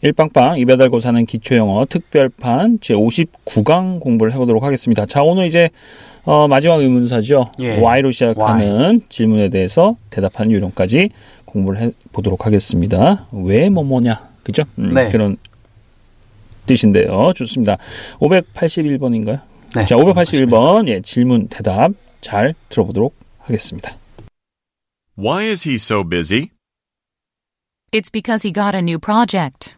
일빵빵 이배달 고사는 기초영어 특별판 제59강 공부를 해보도록 하겠습니다. 자 오늘 이제 어, 마지막 의문사죠. 예. Y로 시작하는 질문에 대해서 대답하는 요령까지 공부를 해보도록 하겠습니다. 왜 뭐뭐냐 그죠? 음, 네. 그런 뜻인데요. 좋습니다. 581번인가요? 네. 자 581번 예, 질문 대답 잘 들어보도록 하겠습니다. Why is he so busy? It's because he got a new project.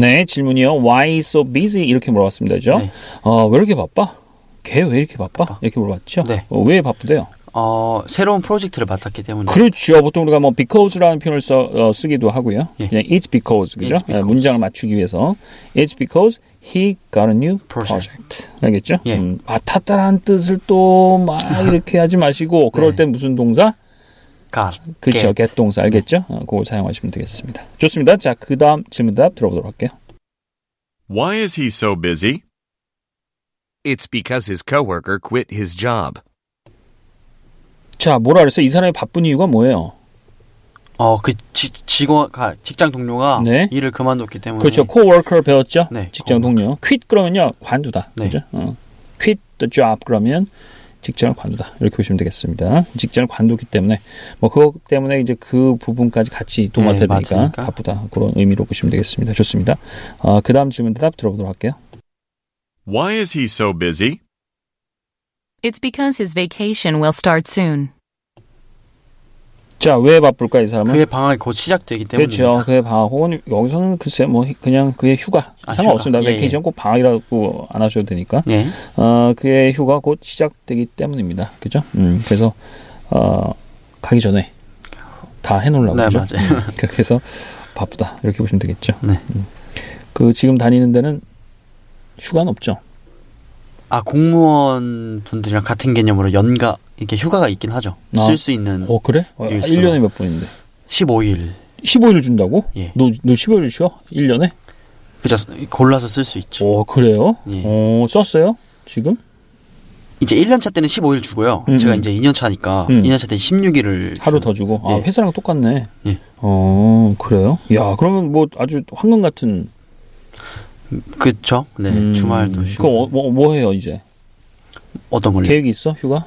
네, 질문이요. Why so busy? 이렇게 물어봤습니다. 그죠? 네. 어, 왜 이렇게 바빠? 걔 왜 이렇게 바빠? 이렇게 물어봤죠? 네. 어, 왜 바쁘대요? 어, 새로운 프로젝트를 맡았기 때문에. 그렇죠. 보통 우리가 뭐 because라는 표현을 써, 어, 쓰기도 하고요. 예. 그냥 it's because, 그죠? It's because. 예, 문장을 맞추기 위해서. It's because he got a new Project. project. 알겠죠? 예. 음, 맡았다라는 뜻을 또 막 이렇게 하지 마시고, 그럴 네. 땐 무슨 동사? Got. 그렇죠. get. 동사 알겠죠? 어, 그거 사용하시면 되겠습니다. 좋습니다. 자, 그 다음 질문 답 들어보도록 할게요. Why is he so busy? It's because his coworker quit his job. 자, 뭐라 그랬어요? 이 사람이 바쁜 이유가 뭐예요? 어, 그 지, 직원, 가- 직장 동료가 네. 일을 그만뒀기 때문에. 그렇죠. 코워커 배웠죠? 네, 직장 동료. quit 그러면요. 관두다. 네. 그죠? 어. quit the job 그러면 직장을 관두다. 이렇게 보시면 되겠습니다. 직장을 관두기 때문에 뭐 그것 때문에 이제 그 부분까지 같이 도맡아야 네, 되니까 맞으니까. 바쁘다. 그런 의미로 보시면 되겠습니다. 좋습니다. 어, 그 다음 질문 대답 들어보도록 할게요. Why is he so busy? It's because his vacation will start soon. 자, 왜 바쁠까 이 사람은? 그의 방학이 곧 시작되기 때문에. 그렇죠. 그의 방학 혹은 여기서는 글쎄 뭐 그냥 그의 휴가 아, 상관없습니다. 휴가. 예, 베이케이션 꼭 방학이라고 안 하셔도 되니까. 예. 어, 그의 휴가 곧 시작되기 때문입니다. 그죠? 음, 그래서, 어, 가기 전에 다 해놓으려고. 네, 그죠? 맞아요. 음, 그렇게 해서 바쁘다. 이렇게 보시면 되겠죠. 네. 음. 그, 지금 다니는 데는 휴가는 없죠. 아, 공무원 분들이랑 같은 개념으로 연가, 이렇게 휴가가 있긴 하죠. 아. 쓸수 있는 어, 그래? 어, 일수. 1년에 몇 번인데? 15일. 15일 준다고? 예. 너, 너 15일 쉬어? 1년에? 그죠. 골라서 쓸 수 있죠. 오, 그래요? 예. 어, 썼어요? 지금? 이제 1년차 때는 15일 주고요. 음, 제가 음. 이제 2년차니까 음. 2년차 때는 16일을 하루 더 주고? 아, 예. 회사랑 똑같네. 예. 어, 그래요? 야, 그러면 뭐 아주 황금 같은. 그쵸? 네. 음, 주말도 그거 쉬고. 어, 뭐, 뭐 해요, 이제? 어떤 걸요? 계획이 있어? 휴가?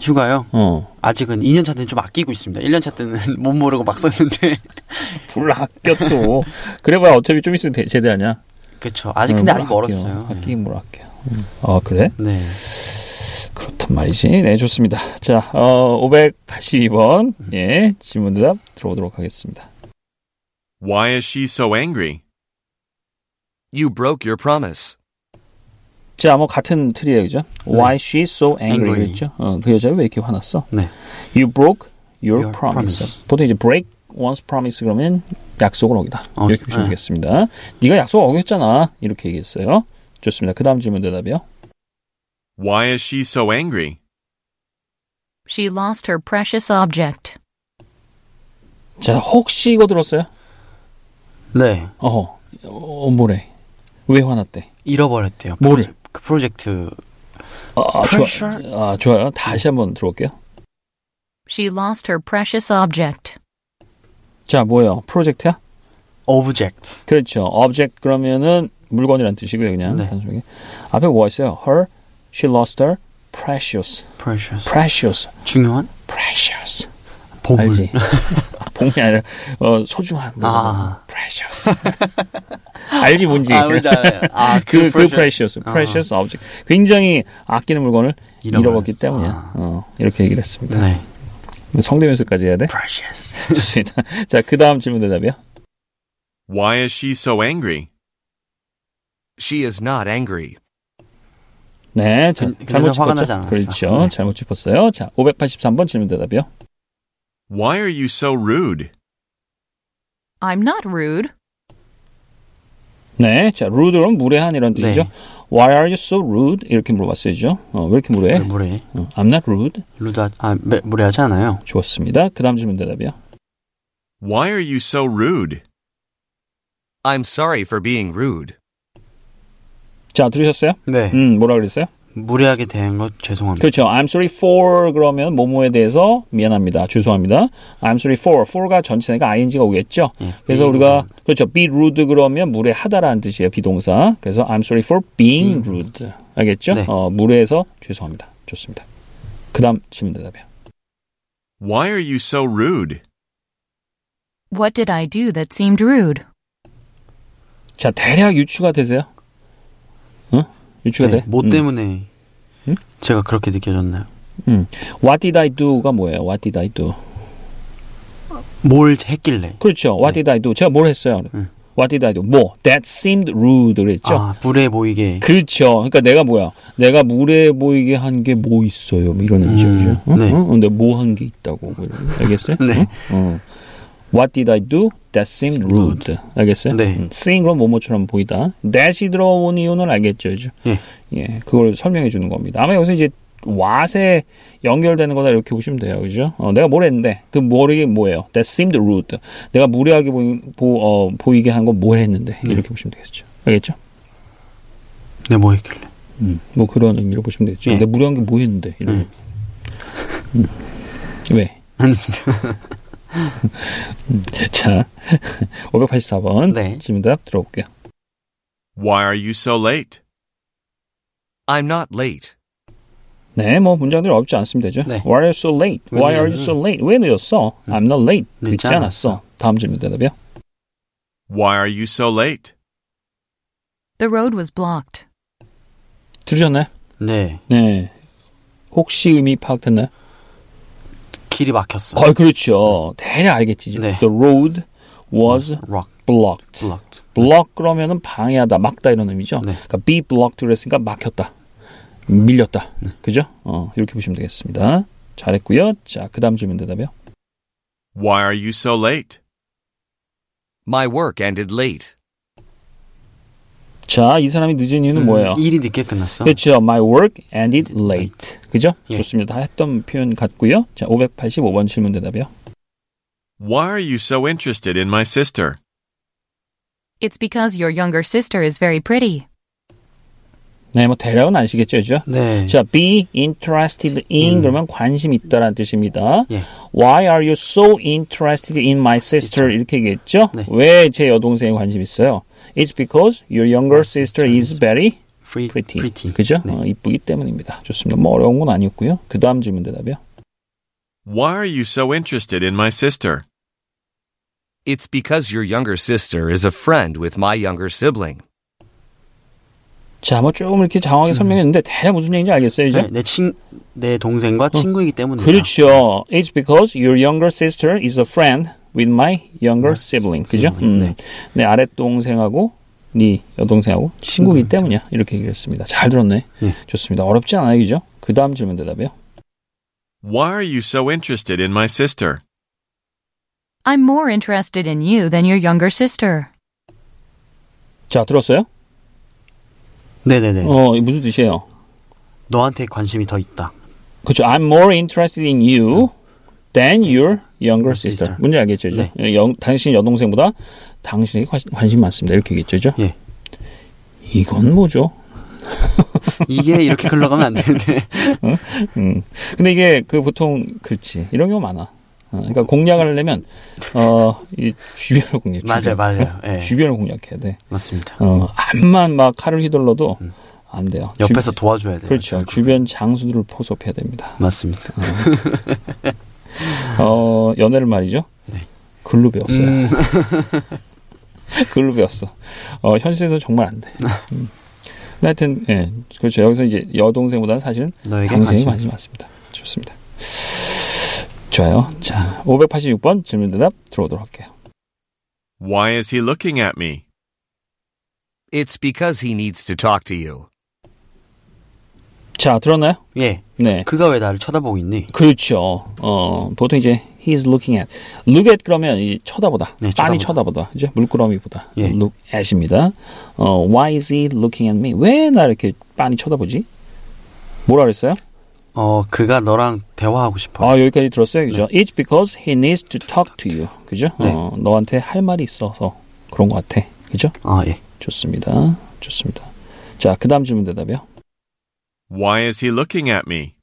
휴가요? 어. 아직은 2년차 때는 좀 아끼고 있습니다. 1년차 때는 못 모르고 막 썼는데. 불 아껴 또. 그래봐야 어차피 좀 있으면 대- 제대하냐. 그쵸. 아직 근데 어, 아직 아껴. 멀었어요. 아끼긴 뭘 아껴. 음. 아, 그래? 네. 그렇단 말이지. 네, 좋습니다. 자, 어, 582번. 예, 질문 대답 들어보도록 하겠습니다. Why is she so angry? You broke your promise. 자, 뭐 같은 틀이에요, 그죠? Why she's so angry, Angry. 그랬죠? 어, 그 여자 왜 이렇게 화났어? 네. You broke your, Your promise. promise. 보통 이제 break one's promise 그러면 약속을 어기다. 어, 이렇게 보시면 네. 되겠습니다. 네가 약속 어겼잖아. 이렇게 얘기했어요. 좋습니다. 그 다음 질문 대답이요. Why is she so angry? She lost her precious object. 자, 혹시 이거 들었어요? 네. 어허, 어, 뭐래? 왜 화났대? 잃어버렸대요. 뭐를? 프로제- 그 프로젝트. 아, 아, Precious? 좋아, 아, 좋아요. 다시 한번 들어볼게요. She lost her precious object. 자, 뭐예요? 프로젝트야? object. 그렇죠. object 그러면은 물건이란 뜻이고요, 그냥 네. 단순하게. 앞에 뭐가 있어요? Her, she lost her precious, precious. precious, 중요한? precious. 보물. 알지? 봉이 아니라 어, 소중한 뭐, 아. precious. 알지 뭔지. 아, 뭔지 알아요. 아, 그, 그, precious. precious, 아. precious object. 굉장히 아끼는 물건을 잃어버렸어. 잃어버렸기 때문이야. 아. 어, 이렇게 얘기를 했습니다. 네. 성대면서까지 해야 돼? precious. 좋습니다. 자, 그 다음 질문 대답이요. Why is she so angry? She is not angry. 네, 자, 그- 잘못 짚었죠? 그렇죠. 네. 잘못 짚었어요. 자, 583번 질문 대답이요. Why are you so rude? I'm not rude. 네, 자, rude 그럼 무례한 이런 뜻이죠. 네. Why are you so rude? 이렇게 물어봤어야죠. 어, 왜 이렇게 무례해? 무례. 어, I'm not rude. 루다, 아, 매, 무례하지 않아요. 좋습니다. 그 다음 질문 대답이요. Why are you so rude? I'm sorry for being rude. 자, 들으셨어요? 네. 음, 뭐라 그랬어요? 무례하게 대한 것 죄송합니다. 그렇죠. I'm sorry for 그러면 뭐뭐에 대해서 미안합니다. 죄송합니다. I'm sorry for. for가 전체니까 ing가 오겠죠. 예, 그래서 being 우리가 그렇죠. be rude 그러면 무례하다라는 뜻이에요. 비동사. 그래서 I'm sorry for being rude. 알겠죠? 네. 어, 무례해서 죄송합니다. 좋습니다. 그다음 질문 대답이요. Why are you so rude? What did I do that seemed rude? 자, 대략 유추가 되세요? 어? 유추가 네, 돼? 뭐 음. 때문에 음? 제가 그렇게 느껴졌나요? 음. What did I do가 뭐예요? What did I do? 뭘 했길래? 그렇죠. What did I do? 제가 뭘 했어요? 음. What did I do? 뭐? That seemed rude 그랬죠. 아, 무례 보이게. 그렇죠. 그러니까 내가 뭐야? 내가 무례해 보이게 한 게 뭐 있어요? 뭐 이런 의미죠. 음? 어? 네. 어? 근데 뭐 한 게 있다고. 알겠어요? 네. 어? 어. What did I do? That seemed rude. 알겠어요? 네. 음, seeing 그럼 뭐뭐처럼 보이다. that이 들어온 이유는 알겠죠. 그죠? 예. 예. 그걸 설명해 주는 겁니다. 아마 여기서 이제 what에 연결되는 거다 이렇게 보시면 돼요. 그죠? 어, 내가 뭘 했는데 그 뭐이 뭐예요? That seemed rude. 내가 무례하게 보이, 보, 어, 보이게 한 건 뭘 했는데 이렇게 보시면 되겠죠. 알겠죠? 네, 뭐 했길래? 음, 뭐 그런 의미로 보시면 되겠죠. 예. 근데 무례한 게 뭐 했는데 이런 음. 음. 왜? 음, 자, 584번 네. 질문답 들어볼게요. Why are you so late? I'm not late. 네, 뭐 문장들 어렵지 않으면 되죠. 네. Why are you so late? 왜 Why are you so late? 왜 늦었어? I'm not late. 늦지 늦지 않았어. 다음 질문 대답이요. Why are you so late? The road was blocked. 들으셨나요? 네. 네. 혹시 의미 파악됐나요? 길이 막혔어. 아, 그렇죠. 대략 알겠지. 네. The road was rock blocked. blocked. block 그러면은 방해하다, 막다 이런 의미죠. 네. 그러니까 be blocked 그랬으니까 막혔다. 밀렸다. 그죠? 어, 이렇게 보시면 되겠습니다. 잘했고요. 자, 그다음 질문 대답이요. Why are you so late? My work ended late. 자, 이 사람이 늦은 이유는 뭐예요? 음, 일이 늦게 끝났어. 그렇죠. My work ended late. 그죠? 예. 좋습니다. 다 했던 표현 같고요. 자, 585번 질문 대답이요. Why are you so interested in my sister? It's because your younger sister is very pretty. 네, 뭐 대략은 아시겠죠, 그죠? 네. 자, be interested in 그러면 관심 있다라는 뜻입니다. 예. Why are you so interested in my sister? 이렇게 얘기했죠? 네. 왜제 여동생에 관심 있어요? It's because your younger sister is very pretty. pretty. 그죠? 네. 어, 이쁘기 때문입니다. 좋습니다. 뭐 어려운 건 아니었고요. 그 다음 질문 대답이요. Why are you so interested in my sister? It's because your younger sister is a friend with my younger sibling. 자, 뭐 조금 이렇게 장황하게 설명했는데 대략 무슨 얘기인지 알겠어요, 이제? 네, 내 친, 내 동생과 친구이기 때문이다. 그렇죠. It's because your younger sister is a friend with my younger sibling. 그죠? 음. 내 아랫 동생하고 네 여동생하고 친구이기 때문이야. 이렇게 얘기를 했습니다. 잘 들었네. 예. 좋습니다. 어렵지 않아요, 그죠? 그 다음 질문 대답이요. Why are you so interested in my sister? I'm more interested in you than your younger sister. 자, 들었어요? 네네네. 어, 무슨 뜻이에요? 너한테 관심이 더 있다. 그렇죠. I'm more interested in you than your younger sister. 뭔지 알겠죠? 그죠? 영, 당신 여동생보다 당신에게 관, 관심 많습니다. 이렇게 얘기했죠? 예. 이건 뭐죠? 이게 이렇게 흘러가면 안 되는데. 음. 근데 이게 그 보통 그렇지 이런 경우 많아. 어, 그러니까 공략을 하려면 어이 주변을 공략. 맞아요. 맞아요. 예. 주변을 공략해야 돼. 맞습니다. 어 암만 막 칼을 휘둘러도 안 돼요. 음. 옆에서 주, 도와줘야 돼요. 그렇죠. 주변 장수들을 포섭해야 됩니다. 맞습니다. 어 연애를 말이죠. 글로 배웠어요. 음, 글로 배웠어. 어 현실에서 정말 안 돼. 음. 하여튼 예 그렇죠. 여기서 이제 여동생보다는 사실은 관심. 관심이 많습니다. 좋습니다. 좋아요. 자, 586번 질문 대답 들어오도록 할게요. Why is he looking at me? It's because he needs to talk to you. 자, 들었나요? 예. 네. 그가 왜 나를 쳐다보고 있니? 그렇죠. 어, 보통 이제 he's looking at. look at 그러면 이 쳐다보다. 네, 빤히 쳐다보다. 그죠? 물끄러미보다. 예. look at입니다. 어, why is he looking at me? 왜 나 이렇게 빤히 쳐다보지? 뭐라 그랬어요? 어, 그가 너랑 대화하고 싶어. 아, 여기까지 들었어요. 그죠? It's because he needs to talk to you. 그죠? 네. 어, 너한테 할 말이 있어서 그런 것 같아. 그죠? 아, 예. 좋습니다. 좋습니다. 자, 그 다음 질문 대답이요. Why is he looking at me?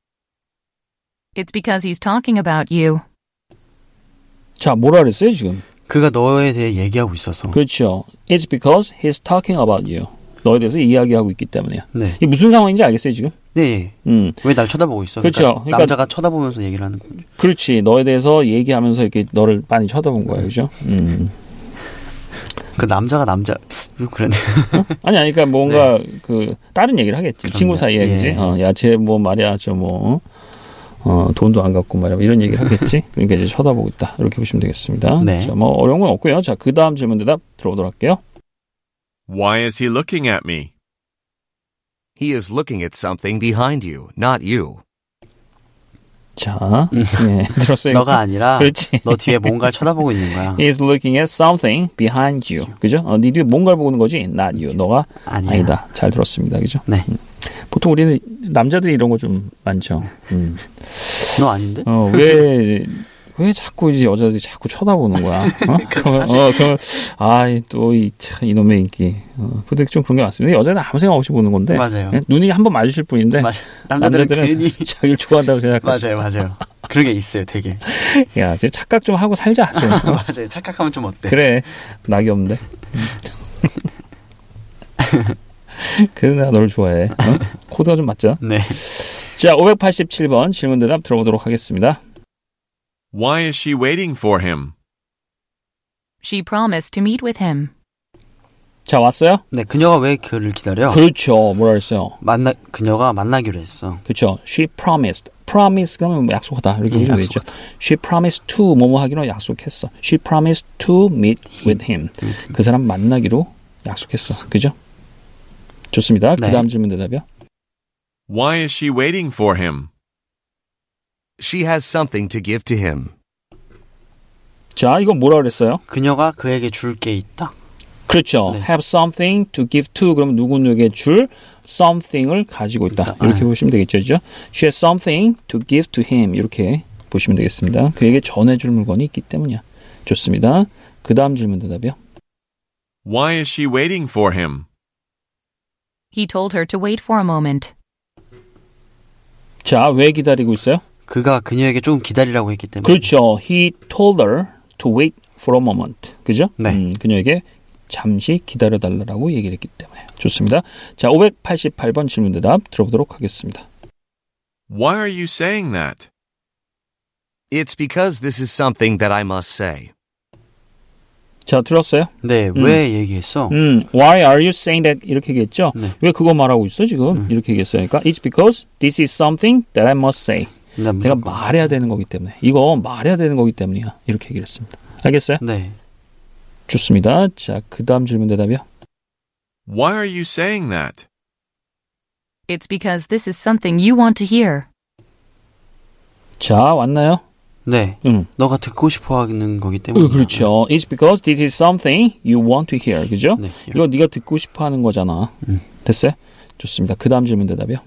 It's because he's talking about you. 자, 뭐라 그랬어요, 지금? 그가 너에 대해 얘기하고 있어서. 그렇죠. It's because he's talking about you. 너에 대해서 이야기하고 있기 때문이야. 네. 이게 무슨 상황인지 알겠어요, 지금? 네. 예. 음. 왜 날 쳐다보고 있어? 그렇죠. 그러니까 그러니까- 남자가 쳐다보면서 얘기를 하는 거죠. 그렇지. 너에 대해서 얘기하면서 이렇게 너를 많이 쳐다본 거야, 그죠? 음. 그 남자가 남자 그러네. 아니, 아니, 그러니까 뭔가 그 다른 얘기를 하겠지. 그럼요. 친구 사이에, 예. 그지? 어, 야, 쟤뭐 말이야, 저 뭐, 어, 돈도 안 갖고 말이야. 이런 얘기를 하겠지. 그러니까 이제 쳐다보고 있다. 이렇게 보시면 되겠습니다. 네. 자, 뭐 어려운 건 없고요. 자, 그 다음 질문 대답 들어보도록 할게요. Why is he looking at me? He is looking at something behind you, not you. 자, 예, 들었어요. 너가 아니라 그렇지. 너 뒤에 뭔가를 쳐다보고 있는 거야. He is looking at something behind you. 그죠? 어, 네 뒤에 뭔가를 보는 거지. Not you. 너가 아니야. 아니다. 잘 들었습니다. 그죠? 네. 보통 우리는 남자들이 이런 거 좀 많죠. 음. 너 아닌데? 어, 왜, 왜 자꾸 이제 여자들이 자꾸 쳐다보는 거야? 어? 그러면, 어, 그러면, 아, 또, 이, 참, 이놈의 인기. 어, 근데 좀 그런 게 많습니다. 여자는 아무 생각 없이 보는 건데. 맞아요. 예? 눈이 한 번 마주칠 뿐인데. 맞아. 남자들은 괜히 자기를 좋아한다고 생각하죠. 맞아요, 맞아요. 그런 게 있어요, 되게. 야, 저 착각 좀 하고 살자. 좀. 어? 맞아요. 착각하면 좀 어때? 그래, 낙이 없는데. 그래서 내가 너를 좋아해. 어? 코드가 좀 맞잖아. 네. 자, 587번 질문 대답 들어보도록 하겠습니다. Why is she waiting for him? She promised to meet with him. 자, 왔어요? 네, 그녀가 왜 그를 기다려? 그렇죠. 뭐라 그랬어요? 만나 그녀가 만나기로 했어. 그렇죠. She promised. Promise 그러면 뭐 약속하다 이렇게 예, 되죠. She promised to 뭐뭐 하기로 약속했어. She promised to meet with him. 그 사람 만나기로 약속했어. 그죠? 좋습니다. 네. 그 다음 질문 대답이요. Why is she waiting for him? She has something to give to him. 자, 이건 뭐라 그랬어요? 그녀가 그에게 줄 게 있다. 그렇죠. 네. have something to give to 그러면 누구누구에게 줄 something을 가지고 있다. 있다. 이렇게 네. 보시면 되겠죠. 그죠? She has something to give to him. 이렇게 보시면 되겠습니다. 그에게 전해 줄 물건이 있기 때문이야. 좋습니다. 그 다음 질문 대답이요. Why is she waiting for him? He told her to wait for a moment. 자, 왜 기다리고 있어요? 그가 그녀에게 조금 기다리라고 했기 때문에. 그렇죠. He told her to wait for a moment. 그죠? 네. 음, 그녀에게 잠시 기다려 달라고 얘기를 했기 때문에. 좋습니다. 자, 588번 질문 대답 들어보도록 하겠습니다. Why are you saying that? It's because this is something that I must say. 자, 들었어요? 네, 왜 얘기했어? 음, why are you saying that? 이렇게 얘기했죠? 네. 왜 그거 말하고 있어, 지금? 이렇게 얘기했어요. 그러니까, it's because this is something that I must say. 나 내가 말해야 되는 거기 때문에. 이거 말해야 되는 거기 때문이야. 이렇게 얘기를 했습니다. 알겠어요? 네. 좋습니다. 자, 그 다음 질문 대답이요. Why are you saying that? It's because this is something you want to hear. 자, 왔나요? 네. 응. 너가 듣고 싶어 하는 거기 때문에. 어, 그렇죠. It's because this is something you want to hear. 그죠? 네. 이거 네가 듣고 싶어 하는 거잖아. 음. 됐어요? 좋습니다. 그 다음 질문 대답이요.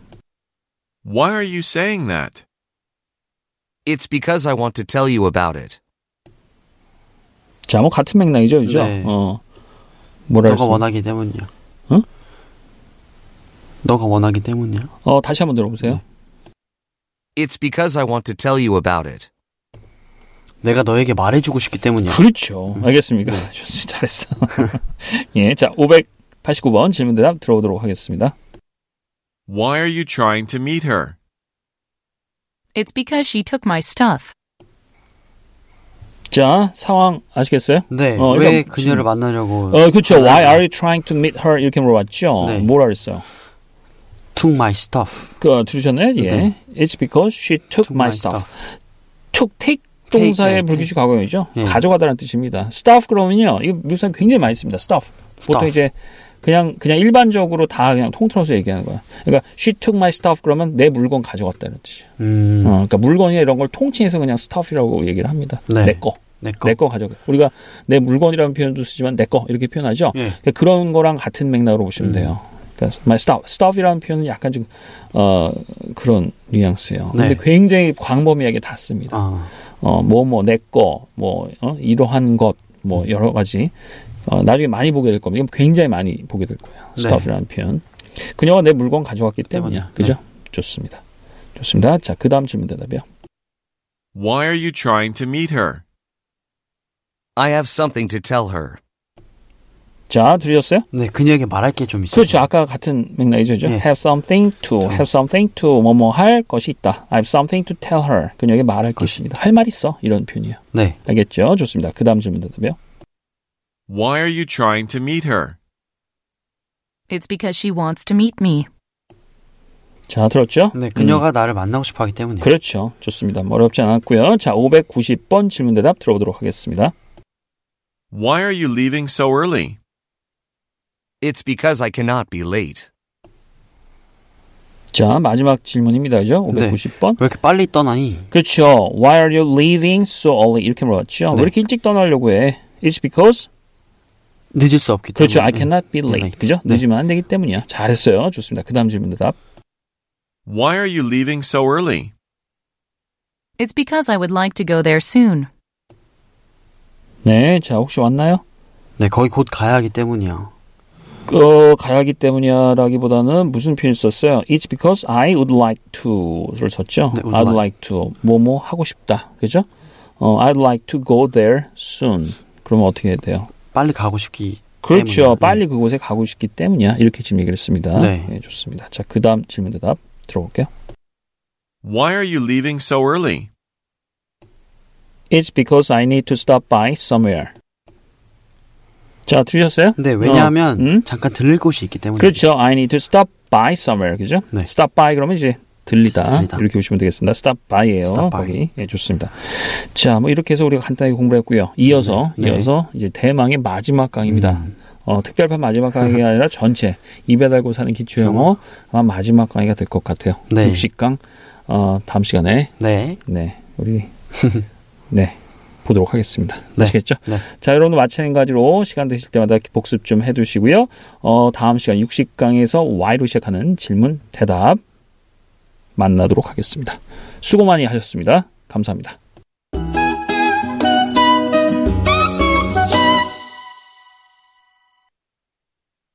Why are you saying that? It's because I want to tell you about it. 자, 뭐 같은 맥락이죠, 그죠? 네. 어. 뭐라 너가? 원하기 때문이야. 응? 너가 원하기 때문이야. 어, 다시 한번 들어보세요. It's because I want to tell you about it. 내가 너에게 말해주고 싶기 때문이야. 그렇죠. 알겠습니다. 좋습니다. 잘했어. 예, 자, 589번 질문 대답 들어보도록 하겠습니다. Why are you trying to meet her? It's because she took my stuff. 자, 상황 아시겠어요? 네. 어, 왜 그러니까 그녀를 지금- 만나려고? 어, 그렇죠. 아, Why are you trying to meet her? 이렇게 물어봤죠. 네. 뭐라 그랬어요? took my stuff. 그 들으셨나요? 예. 네. It's because she took, took my my stuff. stuff. took, take 동사의 네, 불규칙 과거형이죠. 예. 가져가다라는 뜻입니다. stuff 그러면요. 이거 미국 사람 굉장히 많이 씁니다. stuff. 보통 stuff. 이제 그냥 그냥 일반적으로 다 그냥 통틀어서 얘기하는 거야. 그러니까 she took my stuff 그러면 내 물건 가져갔다는 뜻이에요. 음. 어, 그러니까 물건이나 이런 걸 통칭해서 그냥 stuff이라고 얘기를 합니다. 네. 내 거. 내 거. 내 거 가져가. 우리가 내 물건이라는 표현도 쓰지만 내 거 이렇게 표현하죠. 예. 그러니까 그런 거랑 같은 맥락으로 보시면 돼요. 그러니까 my stuff, stuff이라는 표현은 약간 좀 어, 그런 뉘앙스예요. 근데 네. 굉장히 광범위하게 다 씁니다. 아. 어, 뭐, 뭐, 내 거, 뭐, 어, 이러한 것, 뭐, 음. 여러 가지. 어, 나중에 많이 보게 될 겁니다. 굉장히 많이 보게 될 거예요. 네. stuff이라는 표현. 그녀가 내 물건 가져왔기 때문이야. 때문에. 그죠? 네. 좋습니다. 좋습니다. 자, 그 다음 질문 대답이요. Why are you trying to meet her? I have something to tell her. 자, 들으셨어요? 네, 그녀에게 말할 게 좀 있어요. 그렇죠. 아까 같은 맥락이죠. 예. have something to, have something to, 뭐 뭐 할 것이 있다. I have something to tell her. 그녀에게 말할 것이 있습니다. 할 말 있어. 이런 표현이에요. 네. 알겠죠? 좋습니다. 그 다음 질문 대답이요. Why are you trying to meet her? It's because she wants to meet me. 자, 들었죠? 네, 그녀가 나를 만나고 싶어 하기 때문이에요. 그렇죠. 좋습니다. 뭐 어렵지 않았고요. 자, 590번 질문 대답 들어보도록 하겠습니다. Why are you leaving so early? It's because I cannot be late. 자, 마지막 질문입니다. 그죠? 네. 590번. 왜 이렇게 빨리 떠나니? 그렇죠. Why are you leaving so early? 이렇게 물어봤죠. 네. 왜 이렇게 일찍 떠나려고 해? It's because 늦을 수 없기 때문에. 그렇죠. I cannot be late. 네. 그죠? 네. 늦으면 안 되기 때문이야. 잘했어요. 좋습니다. 그 다음 질문 대답. Why are you leaving so early? It's because I would like to go there soon. 네. 자, 혹시 왔나요? 네, 거기 곧 가야 하기 때문이요. 어, 가야 하기 때문이야라기보다는 무슨 표현을 썼어요? It's because I would like to를 썼죠. 네, would I'd like. like to. 뭐뭐 하고 싶다. 그죠? 어, I'd like to go there soon. 그러면 어떻게 해야 돼요? 빨리 가고 싶기 그렇죠. 때문이요. 빨리 그곳에 가고 싶기 때문이야. 이렇게 지금 얘기를 했습니다. 네. 네, 좋습니다. 자, 그 다음 질문 대답 들어볼게요. Why are you leaving so early? It's because I need to stop by somewhere. 자, 들으셨어요? 근데 왜냐하면 어, 음? 잠깐 들릴 곳이 있기 때문에. 그렇죠. I need to stop by somewhere. 그죠? 네. stop by 그러면 이제 들리다. 들리다. 이렇게 보시면 되겠습니다. stop by예요. Stop by. 거기. 예, 좋습니다. 자, 뭐 이렇게 해서 우리가 간단하게 공부했고요. 이어서 네. 음. 이어서 이제 대망의 마지막 강의입니다. 어, 특별판 마지막 강의가 아니라 전체 입에 달고 사는 기초 영어 아마 마지막 강의가 될 것 같아요. 네. 60강 어, 다음 시간에 네. 네, 우리 네. 보도록 하겠습니다. 네. 아시겠죠? 네. 자, 여러분도 마찬가지로 시간 되실 때마다 복습 좀 해두시고요. 어, 다음 시간 60강에서 Y로 시작하는 질문, 대답 만나도록 하겠습니다. 수고 많이 하셨습니다. 감사합니다.